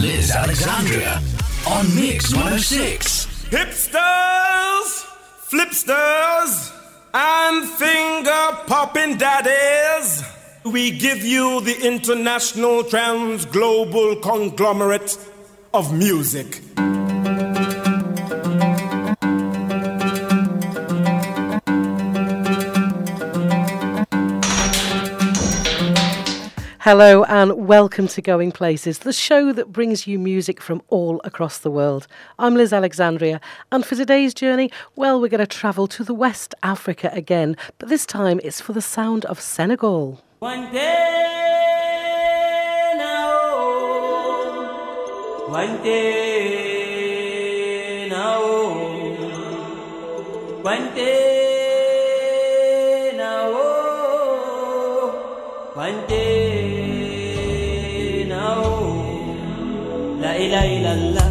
Liz Alexandria on Mix 106. Hipsters, flipsters, and finger popping daddies. We give you the international trans global conglomerate of music. Hello and welcome to Going Places, the show that brings you music from all across the world. I'm Liz Alexandria, and for today's journey, well, we're going to travel to the West Africa again, but this time it's for the sound of Senegal. One day now, one day now, one day now, one day la ilaha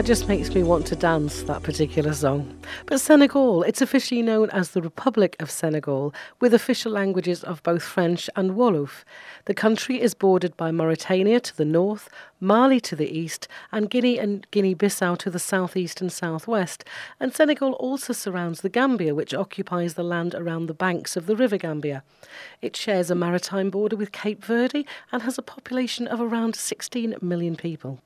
That just makes me want to dance that particular song. But Senegal, it's officially known as the Republic of Senegal, with official languages of both French and Wolof. The country is bordered by Mauritania to the north, Mali to the east, and Guinea and Guinea Bissau to the southeast and southwest. And Senegal also surrounds the Gambia, which occupies the land around the banks of the River Gambia. It shares a maritime border with Cape Verde and has a population of around 16 million people.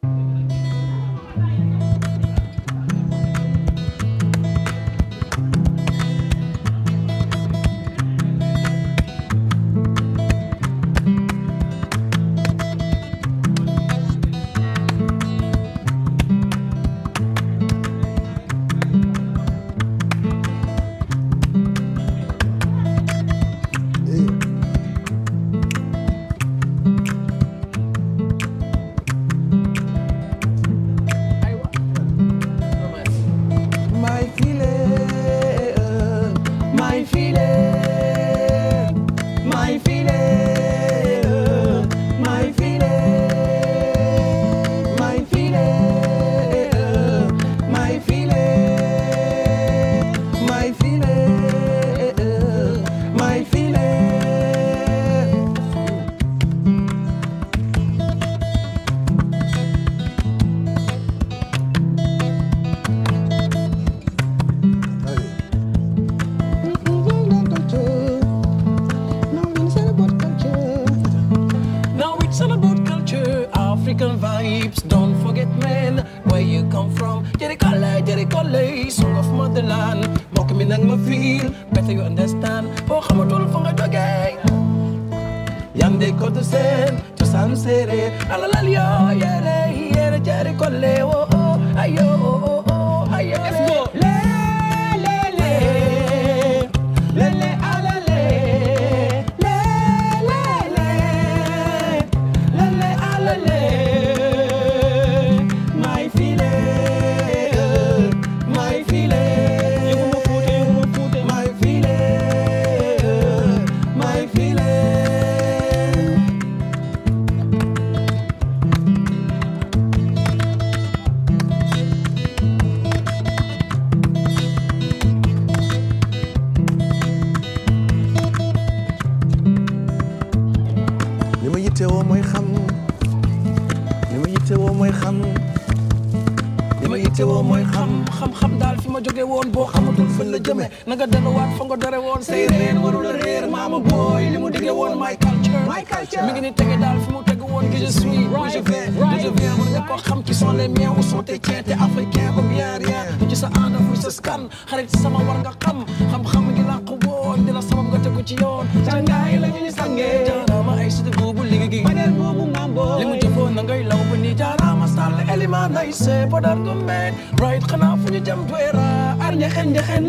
gunge jaaraama ay siti buubu ligigi baneer buubu ngambo li mu jëfoo na ngay law ba ni jaaraama sall elima nay se podar gumbe right xanaa fu ñu jëm tuera ar ñexen ñexen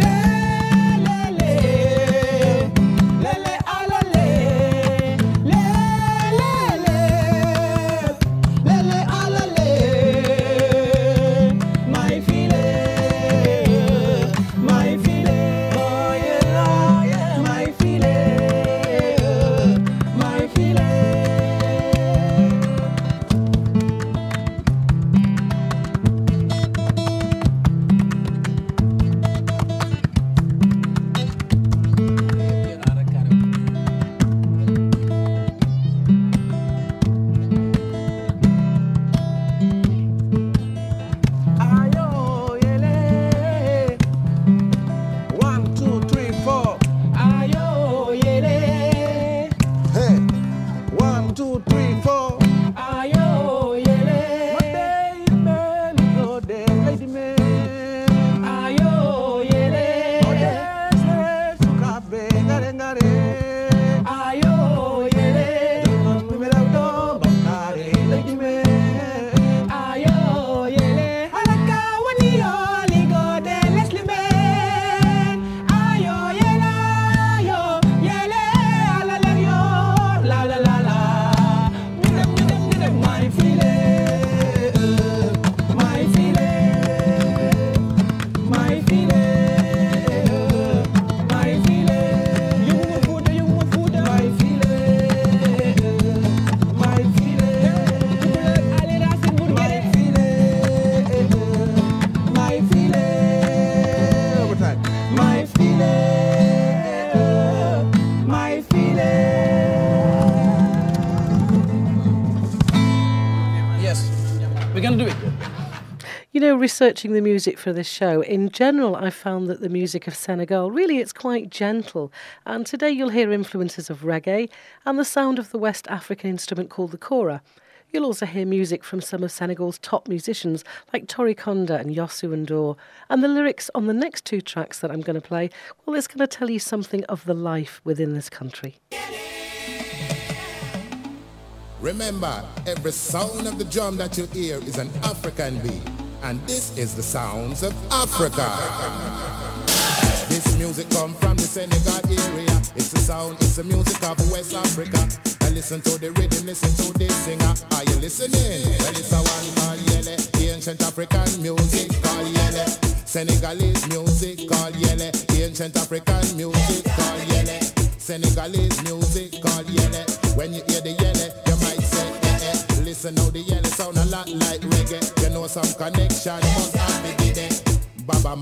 Researching the music for this show, in general, I found that the music of Senegal really it's quite gentle. And today you'll hear influences of reggae and the sound of the West African instrument called the kora. You'll also hear music from some of Senegal's top musicians like Touré Kunda and Youssou N'Dour. And the lyrics on the next two tracks that I'm going to play, well, it's going to tell you something of the life within this country. Remember, every sound of the drum that you hear is an African beat. And this is the sounds of Africa. This music come from the Senegal area. It's the sound, it's the music of West Africa. And listen to the rhythm, listen to the singer. Are you listening? Well, it's a one called Yele, the ancient African music called Yele. Senegalese music called Yele, the ancient African music called Yele. Senegalese music called Yele. When you hear the Yele, you might say. Listen how the Yele sound a lot like reggae. You know some connection must have be there. Baba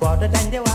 Man. Here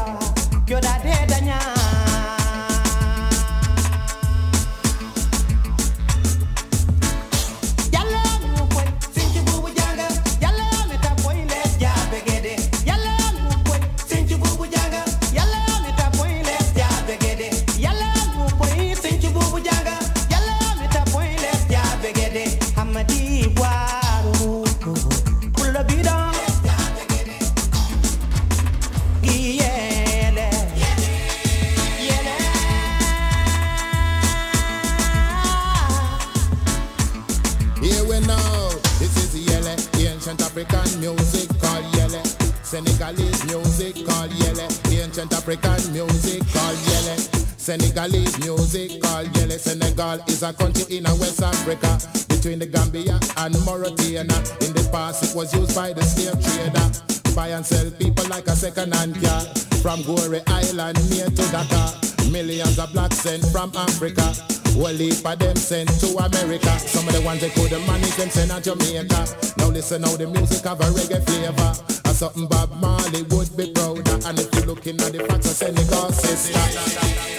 a country in a West Africa between the Gambia and Mauritania. In the past, it was used by the slave trader. Buy and sell people like a second-hand car from Goree Island near to Dakar. Millions of blacks sent from Africa. Well, heap of them sent to America. Some of the ones they couldn't manage them sent to Jamaica. Now listen how the music have a reggae flavor. And something Bob Marley would be proud of. And if you're looking at the facts I of Senegal sister.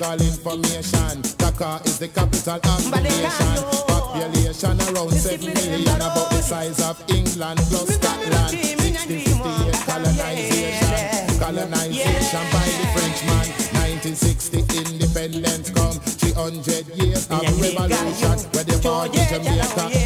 Senegal information. Dakar is the capital of the nation. Population around 7 million, about the size of England plus Scotland. 60, 58 colonization. Colonization by the Frenchman. 1960 independence come 300 years of revolution where born in Jamaica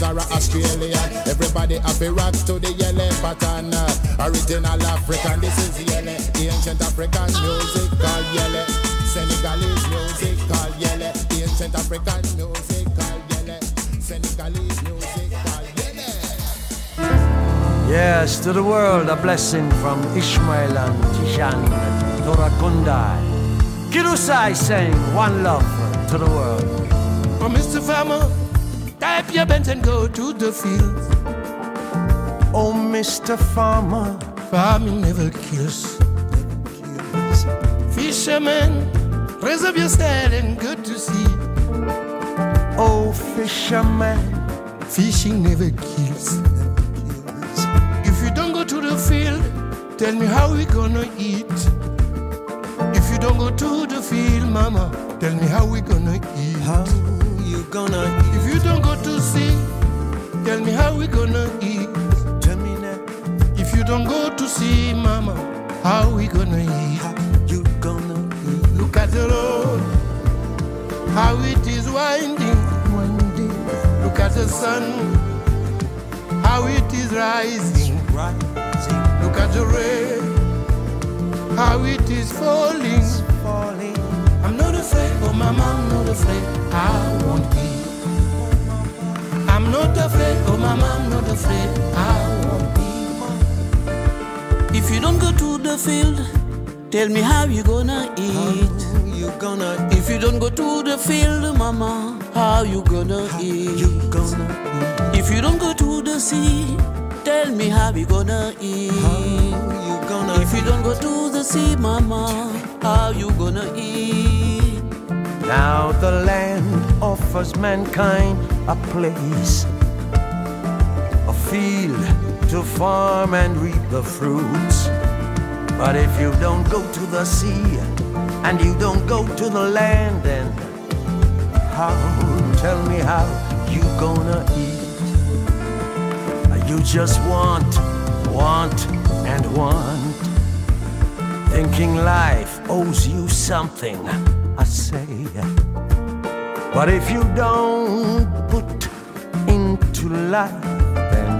Japanese or a Australian everybody have a rock to the Yele pattern. Original African this is Yele. The ancient African music called Yele. Senegalese music called Yele. The ancient African music called Yele. Senegalese music called Yele. Yes, to the world, a blessing from Ishmael and Tijan Torakundai. Kidusai saying one love to the world. Oh, Mr. Farmer, tie your bent and go to the fields. Oh, Mr. Farmer, Farming never kills. Fisherman, raise up your sail and good to see. oh, fisherman, Fishing never kills. If you don't go to the field, tell me how we gonna eat. If you don't go to the field, mama, tell me how we gonna eat. how you gonna If you don't go to sea, tell me how we gonna eat. tell me now? If you don't go to see mama, how we gonna eat? You gonna eat? Look at the road, how it is winding, winding. Look at the sun, how it is rising. Rising, Look at the rain, how it is falling. falling. I'm not afraid, oh mama, I'm not afraid. I won't be. I'm not afraid, oh mama, I'm not afraid. I won't be. If you don't go to the field, tell me how you gonna eat. How You gonna If you don't go to the field, mama, how you gonna eat? You gonna eat? If you don't go to the sea, tell me how you gonna eat. How You gonna If you don't go to the sea, mama, how you gonna eat? Now the land offers mankind a place, a field to farm and reap the fruits. But if you don't go to the sea and you don't go to the land, then how? Tell me how you gonna eat? You just want, want, and want thinking life owes you something, I say. But if you don't put into life, then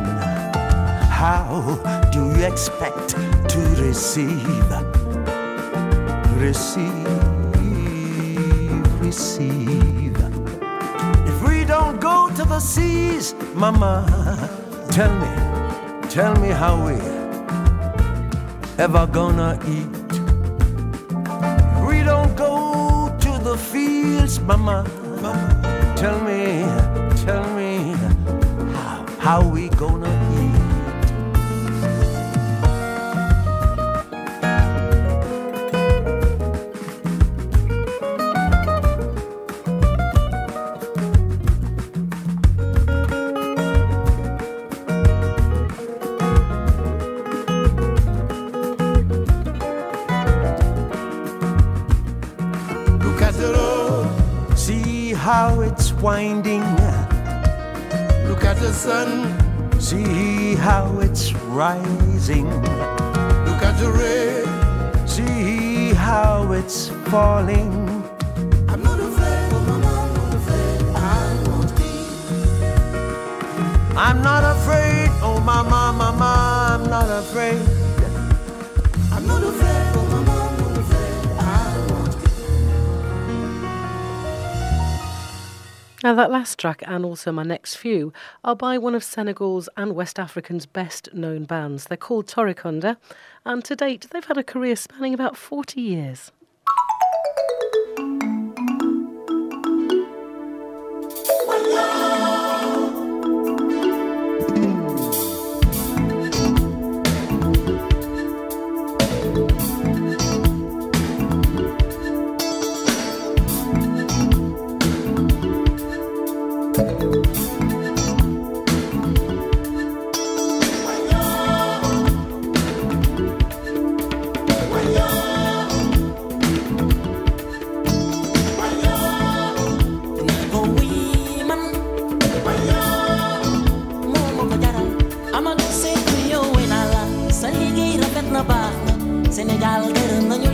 how do you expect to receive? Receive, receive. If we don't go to the seas, Mama, tell me, tell me how we ever gonna eat. If We don't go to the fields, mama. Me, tell me, how, we gonna sun, See how it's rising. look at the rain. See how it's falling. Now, that last track and also my next few are by one of Senegal's and West African's best known bands. They're called Touré Kunda, and to date, they've had a career spanning about 40 years. Sénégal gërëm nañu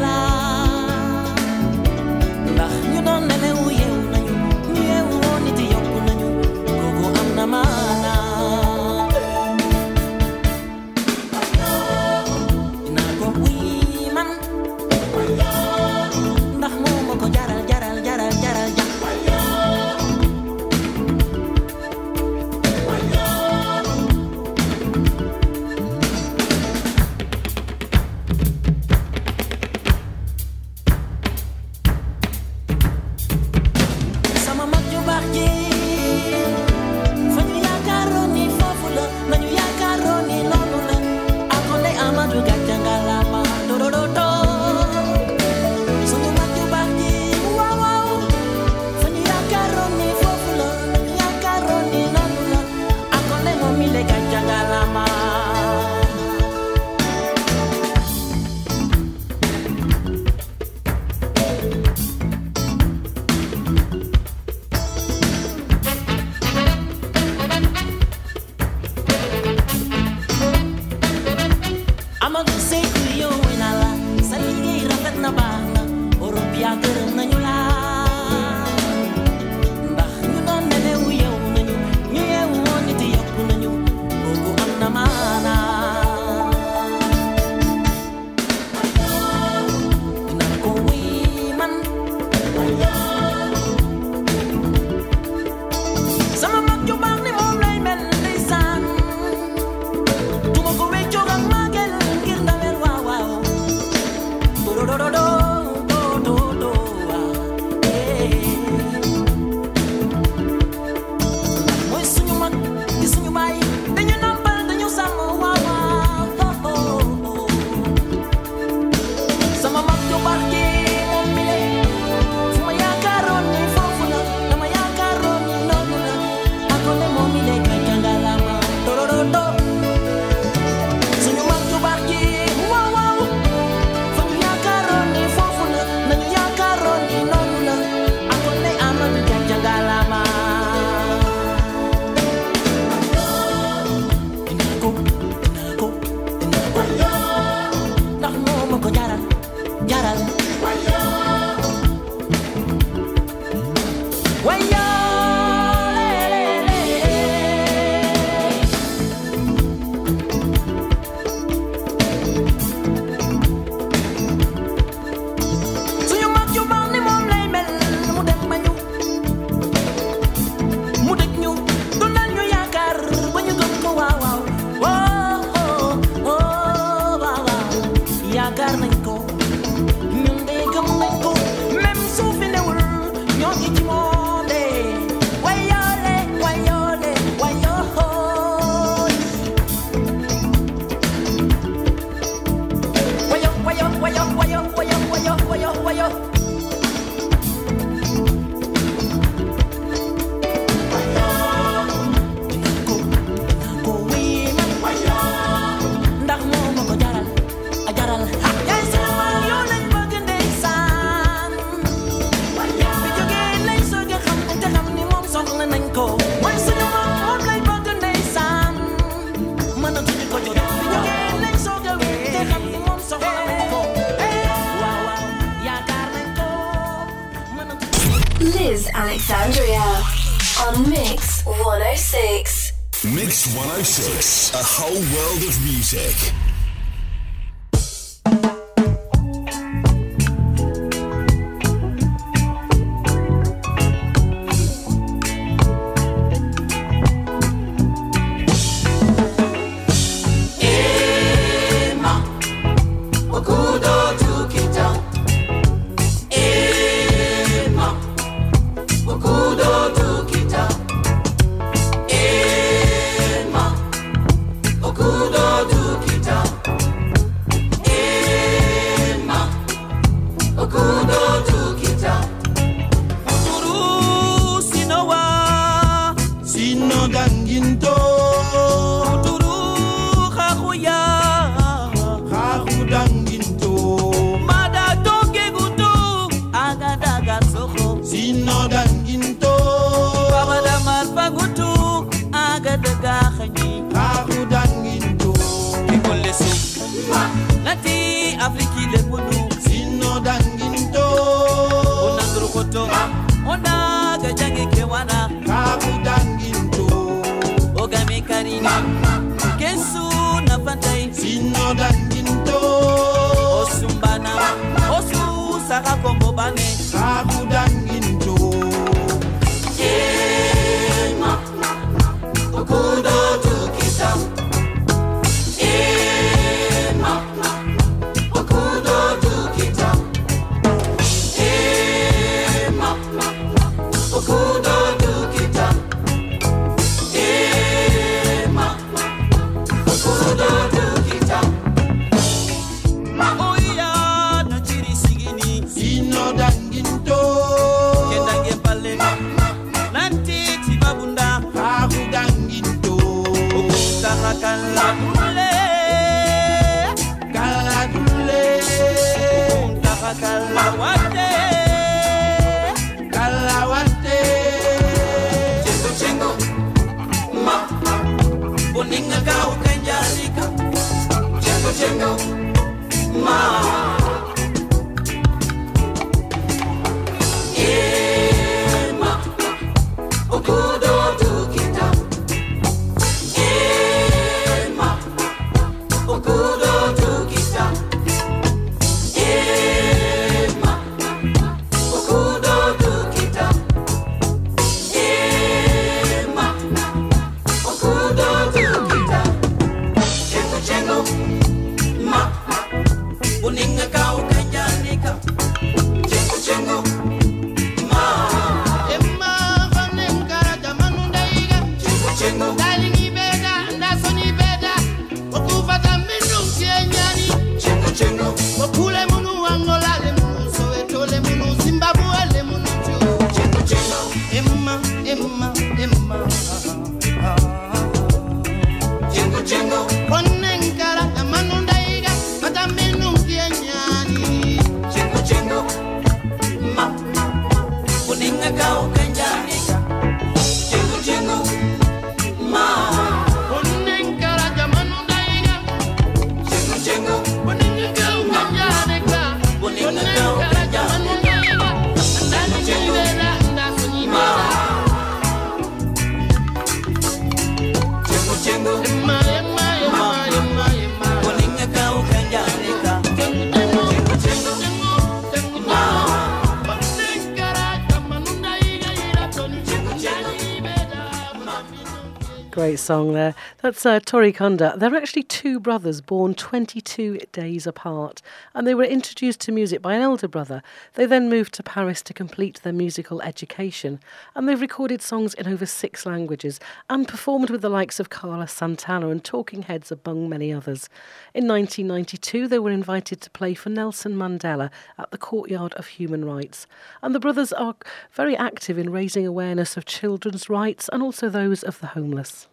song there. That's uh, Touré Kunda. They're actually two brothers born 22 days apart, and they were introduced to music by an elder brother. They then moved to Paris to complete their musical education, and they've recorded songs in over six languages and performed with the likes of Carla Santana and Talking Heads, among many others. In 1992, they were invited to play for Nelson Mandela at the Courtyard of Human Rights, and the brothers are very active in raising awareness of children's rights and also those of the homeless.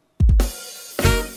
Bëre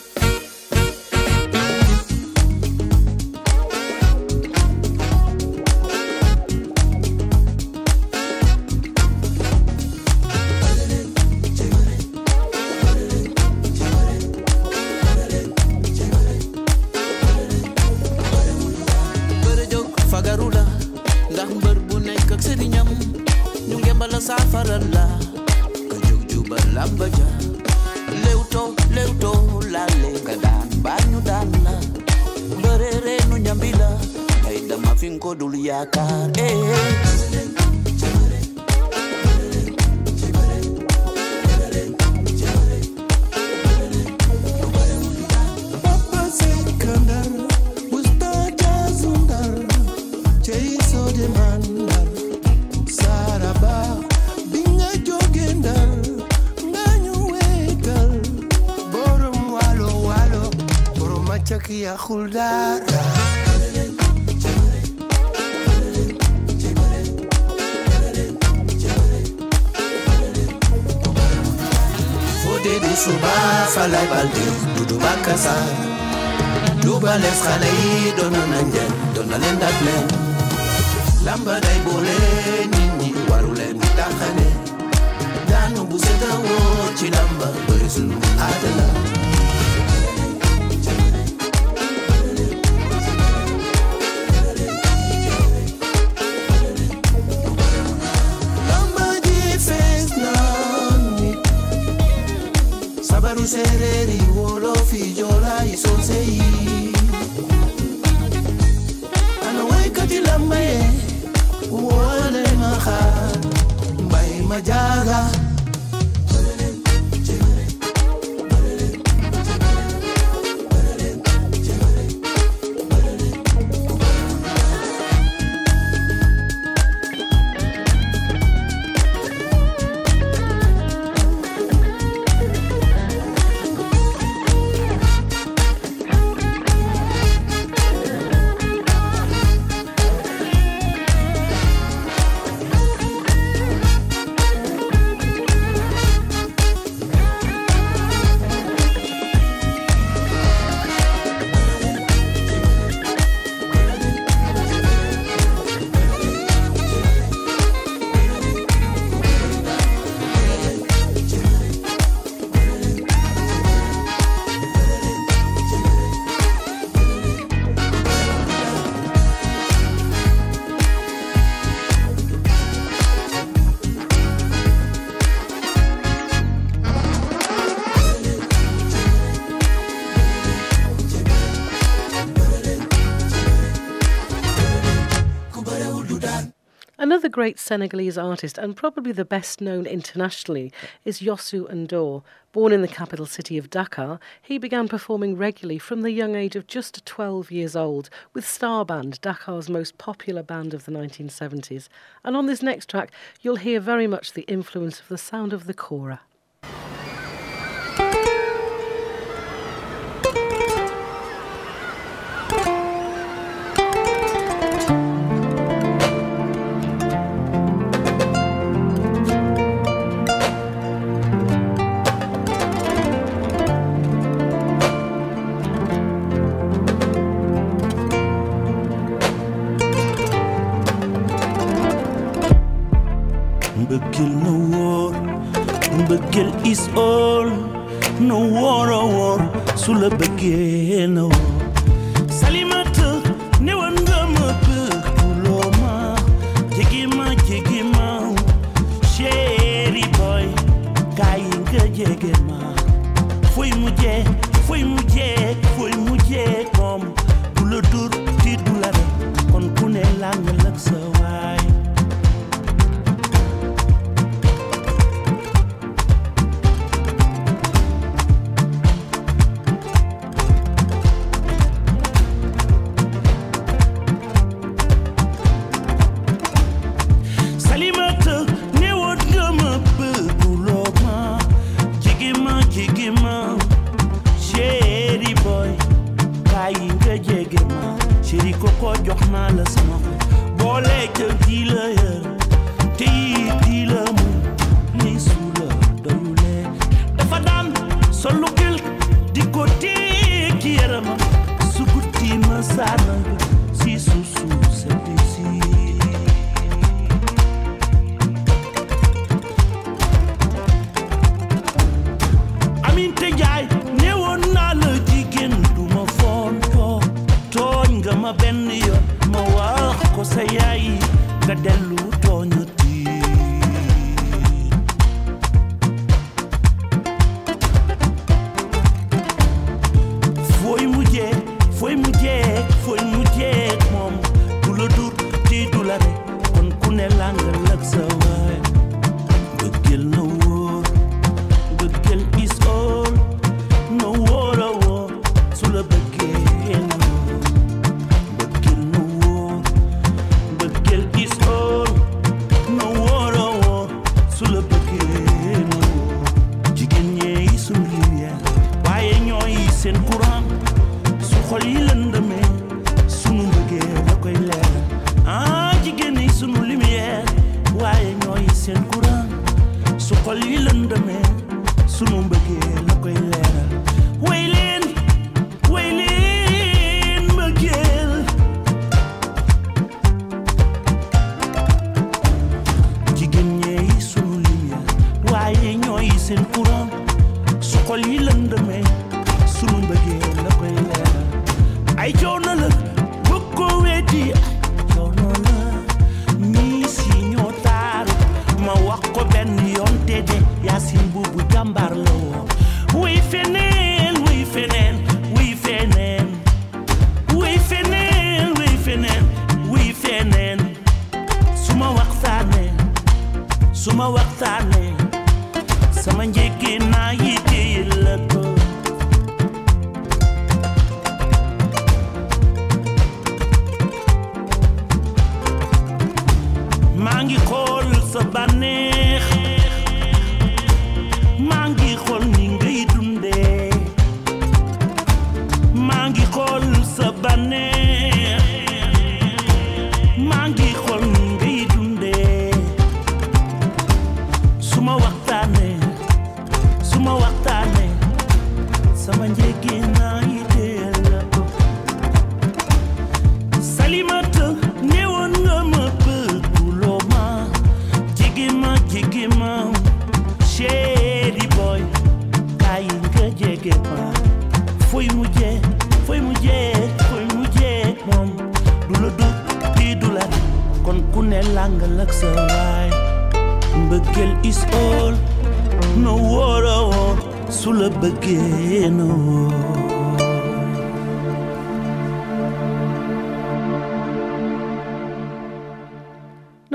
great Senegalese artist, and probably the best known internationally, is Youssou N'Dour. Born in the capital city of Dakar, he began performing regularly from the young age of just 12 years old with Star Band, Dakar's most popular band of the 1970s. And on this next track, you'll hear very much the influence of the sound of the kora. Mbëggeel na wóor mbëggeel is all na wóor a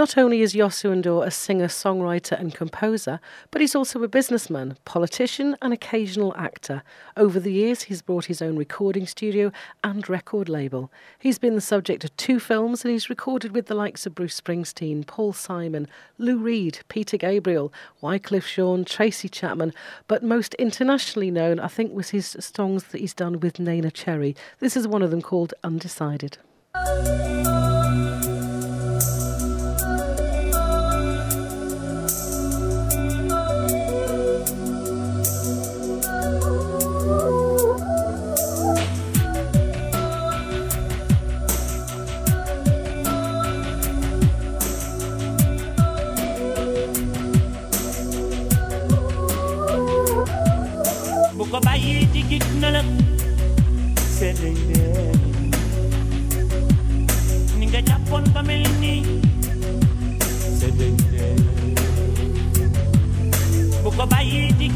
Not only is Youssou N'Dour a singer, songwriter, and composer, but he's also a businessman, politician, and occasional actor. Over the years, he's brought his own recording studio and record label. He's been the subject of two films, and he's recorded with the likes of Bruce Springsteen, Paul Simon, Lou Reed, Peter Gabriel, Wyclef Jean, Tracy Chapman, but most internationally known, I think, was his songs that he's done with Neneh Cherry. This is one of them called Undecided.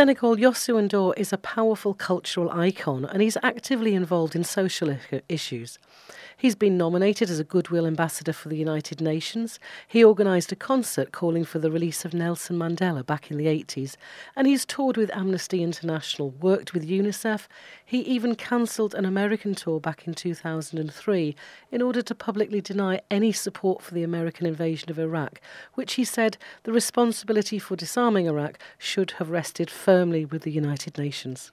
Senegal, Youssou N'Dour is a powerful cultural icon and he's actively involved in social issues. He's been nominated as a Goodwill Ambassador for the United Nations. He organised a concert calling for the release of Nelson Mandela back in the 80s. And he's toured with Amnesty International, worked with UNICEF. He even cancelled an American tour back in 2003 in order to publicly deny any support for the American invasion of Iraq, which he said the responsibility for disarming Iraq should have rested firmly with the United Nations.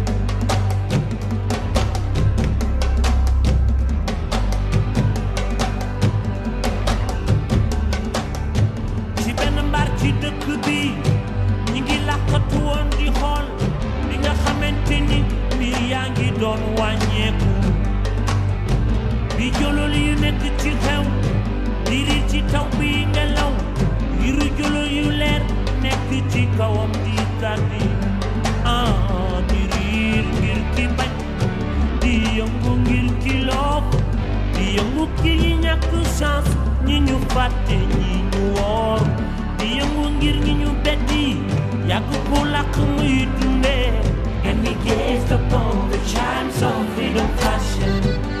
ñàkk chance ñi ñu fàtte ñi ñu woor di yëngu ngir ñi ñu yàgg làkk muy dundee and we gazed upon the chimes of freedom flashing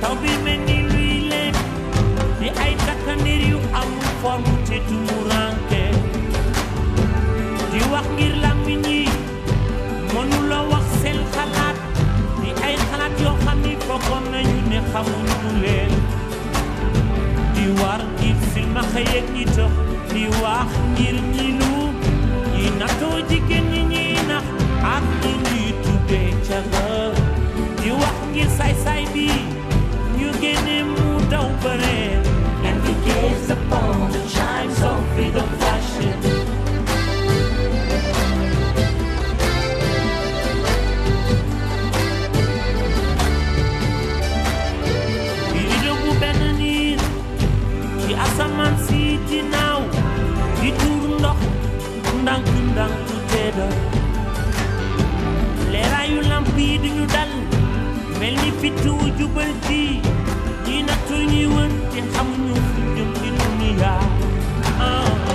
taw bi ni luy leen di ay takkandir yu amul forme te tumuranke di wax ngir wax seen xalaat di ay xalaat yoo xam ni nañu ne xamuñu leen di war ngir ñi di wax ngir ñi lu ñi jigéen ñi nax ak ñi upon the chimes of freedom flashing. Biri dëggu benn niir ci asamaan si di naaw di tuur ndox ndànk ndànk tedda leeraayu lamp yi duñu dal mel ni fitu jubal ji ñi nattu wër te xamuñu fu jëm ci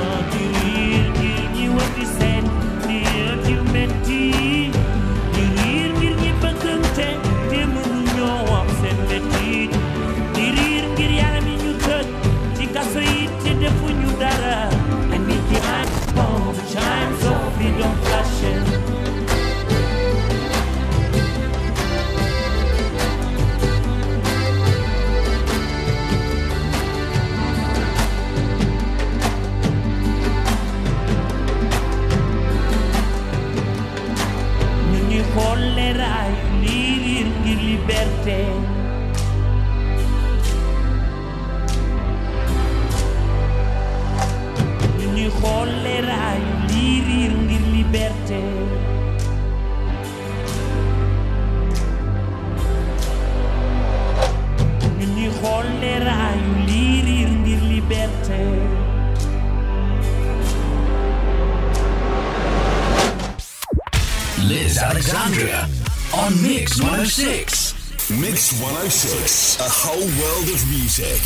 106. Mix 106, a whole world of music.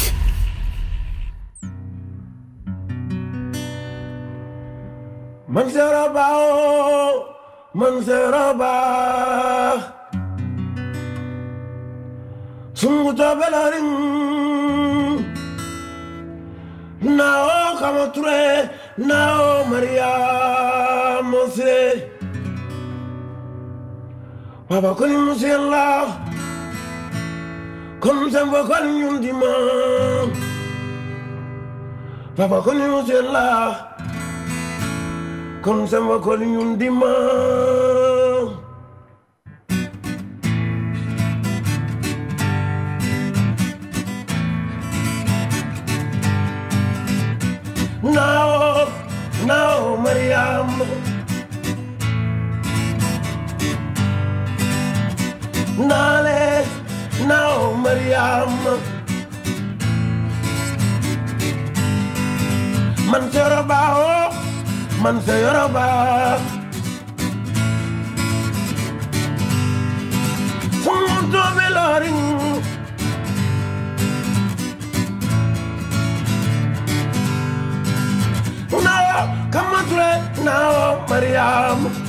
man seera baaw man seera baa sungu tobelarin nao kama ture nao mariam sire baba koni musiyalla kon sembo koni yundima baba koni musiyalla kon sembo koni yundima Now, now, Mariam. Nale, now, Mariam. Man se roba, oh, man se roba. Sumunto veloring. Now, come on. Now, Mariam.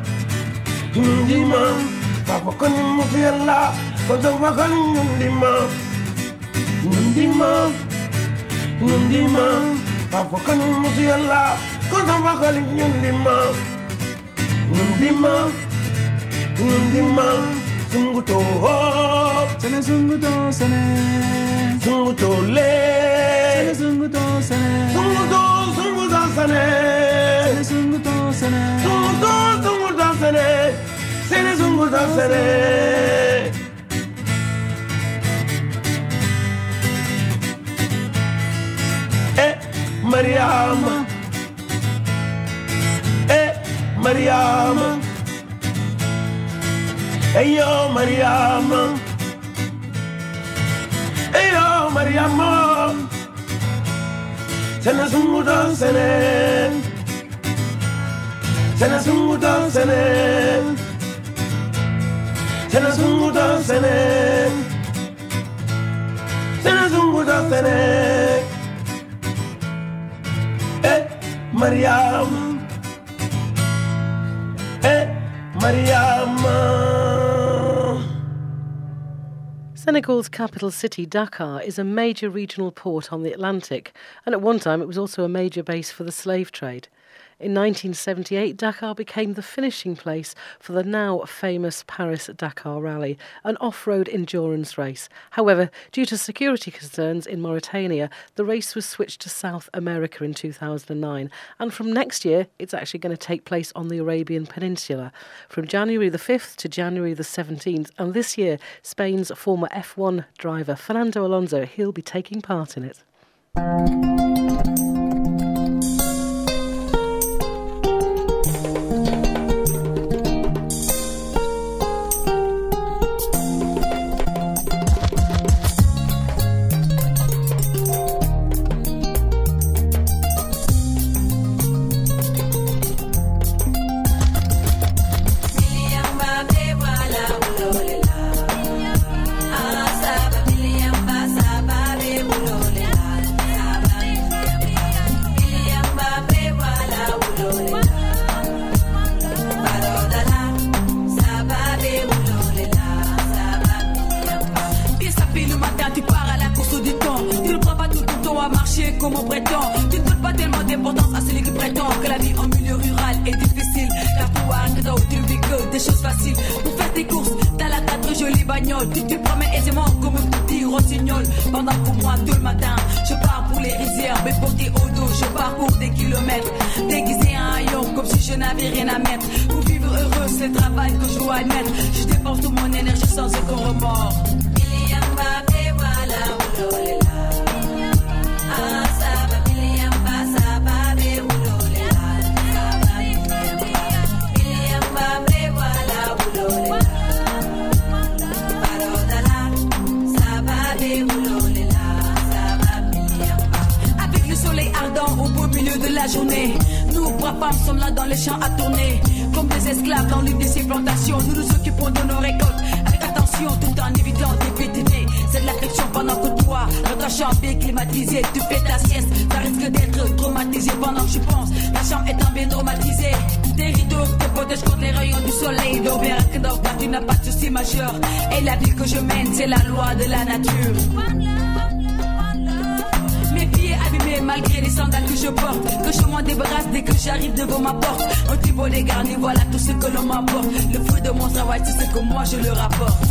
Mariama. Mariama, Mariamo. Eh, Mariama. Afakani mufiyalla. Afakani mufiyalla, kontamfakani nyundima. Nyundima. Nyundima. Afakani mufiyalla, kontamfakani nyundima. Nyundima. Nyundima. Sunguto ho. Sene sunguto sene. Sunguto le. Sene sunguto sene. Sunguto, sunguto sene. Sene sunguto sene. Sunguto, sunguto sene. Sene sunguto sene. Eh, Mariam. Eh, Mariam. Eh, yo, Mariam. Eh, yo, Mariam. Sene Sene sunguto Fene. Eh, Mariam. Eh, Mariam. Senegal's capital city, Dakar, is a major regional port on the Atlantic, and at one time it was also a major base for the slave trade. In 1978, Dakar became the finishing place for the now famous Paris Dakar Rally, an off road endurance race. However, due to security concerns in Mauritania, the race was switched to South America in 2009. And from next year, it's actually going to take place on the Arabian Peninsula from January the 5th to January the 17th. And this year, Spain's former F1 driver, Fernando Alonso, he'll be taking part in it. Que je m'en débarrasse dès que j'arrive devant ma porte. Un petit beau dégarni, voilà tout ce que l'on m'apporte. Le fruit de mon travail, c'est ce que moi je le rapporte.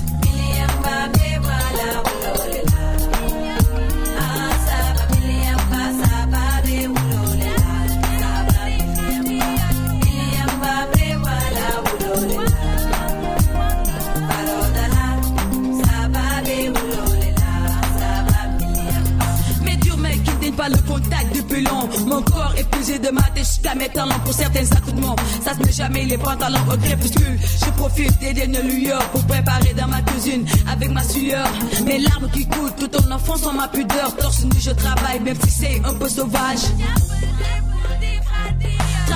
Mon épuisé de ma tête jusqu'à mes talents Pour certains accoutrements Ça se met jamais les pantalons au crépuscule. Je profite des dernières lueurs Pour préparer dans ma cuisine Avec ma sueur. Mes larmes qui coulent tout en enfonçant ma pudeur. Torse nu je travaille même si c'est un peu sauvage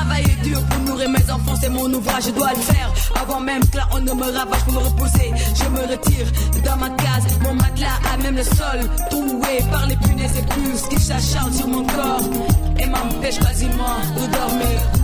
Travailler dur pour nourrir mes enfants, c'est mon ouvrage, je dois le faire. Avant même que là on ne me ravage pour me reposer, je me retire dans ma case. Mon matelas a même le sol, troué par les punaises et puces qui s'acharnent sur mon corps et m'empêchent quasiment de dormir.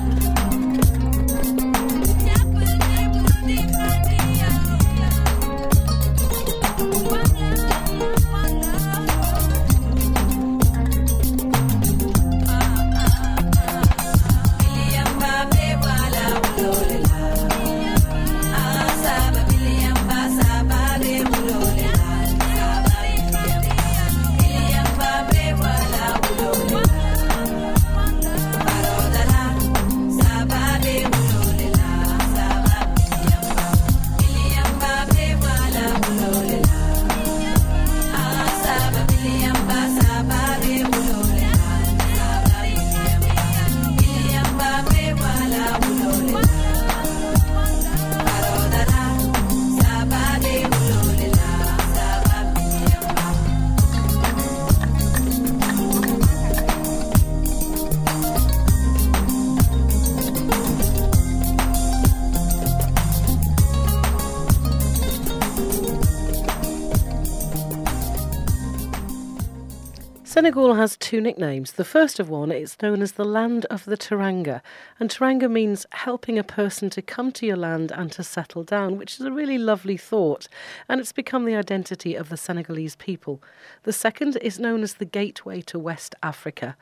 Senegal has two nicknames. The first of one is known as the land of the Teranga, and Teranga means helping a person to come to your land and to settle down, which is a really lovely thought, and it's become the identity of the Senegalese people. The second is known as the gateway to West Africa.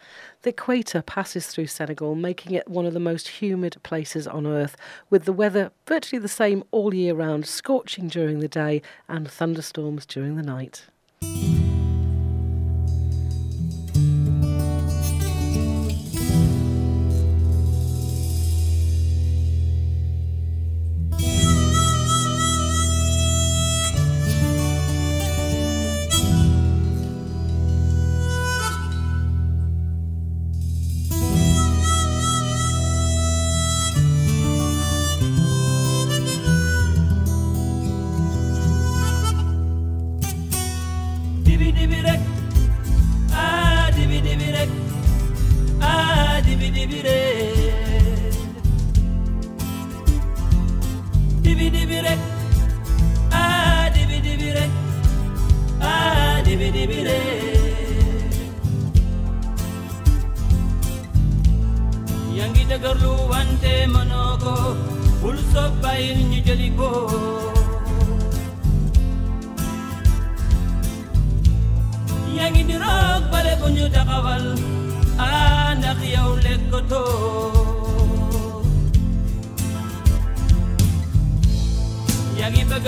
The equator passes through Senegal, making it one of the most humid places on earth, with the weather virtually the same all year round, scorching during the day and thunderstorms during the night.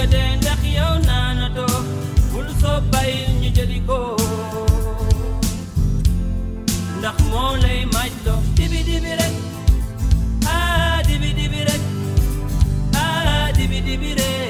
Yaa ngi bëgg a dee ko lay dibi ah dibi dibi rek. Ah dibi dibi rek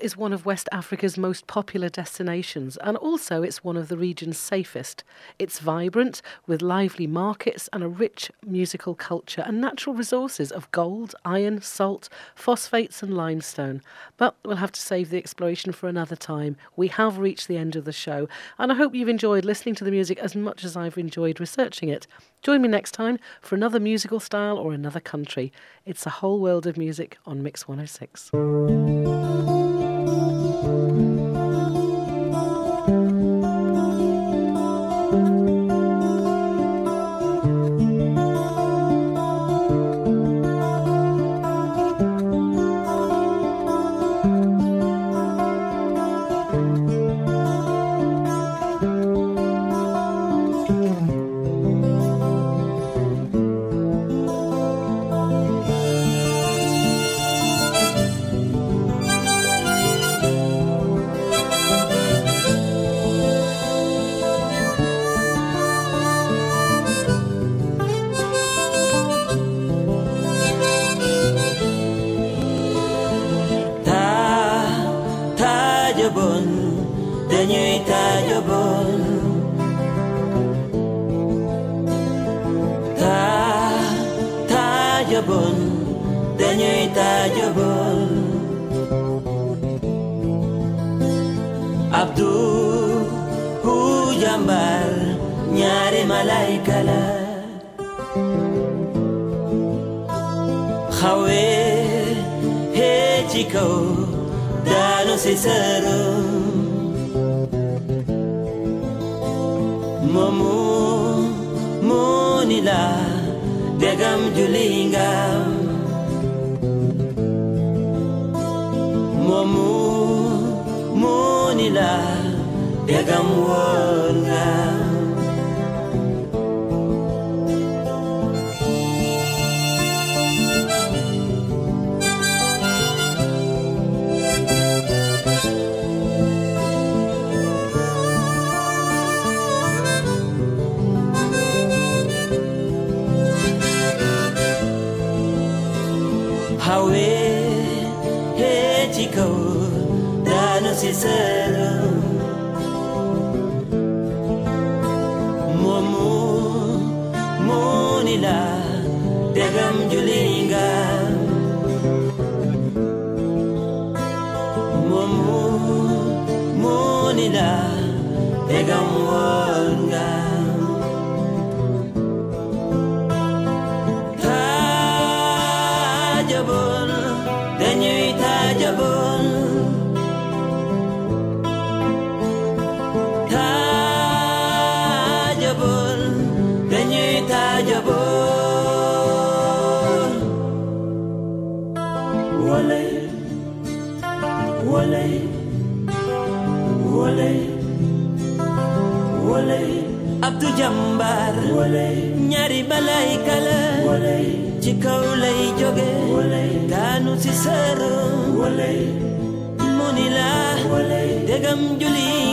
is one of West Africa's most popular destinations and also it's one of the region's safest. It's vibrant with lively markets and a rich musical culture and natural resources of gold, iron, salt, phosphates and limestone. But we'll have to save the exploration for another time. We have reached the end of the show and I hope you've enjoyed listening to the music as much as I've enjoyed researching it. Join me next time for another musical style or another country. It's a whole world of music on Mix 106. Ta hee ci kaw daanu si sëram moomu moo walay ñaari balay kala. Ci kaw lay jóge daanu si sër mu ni la dégam juli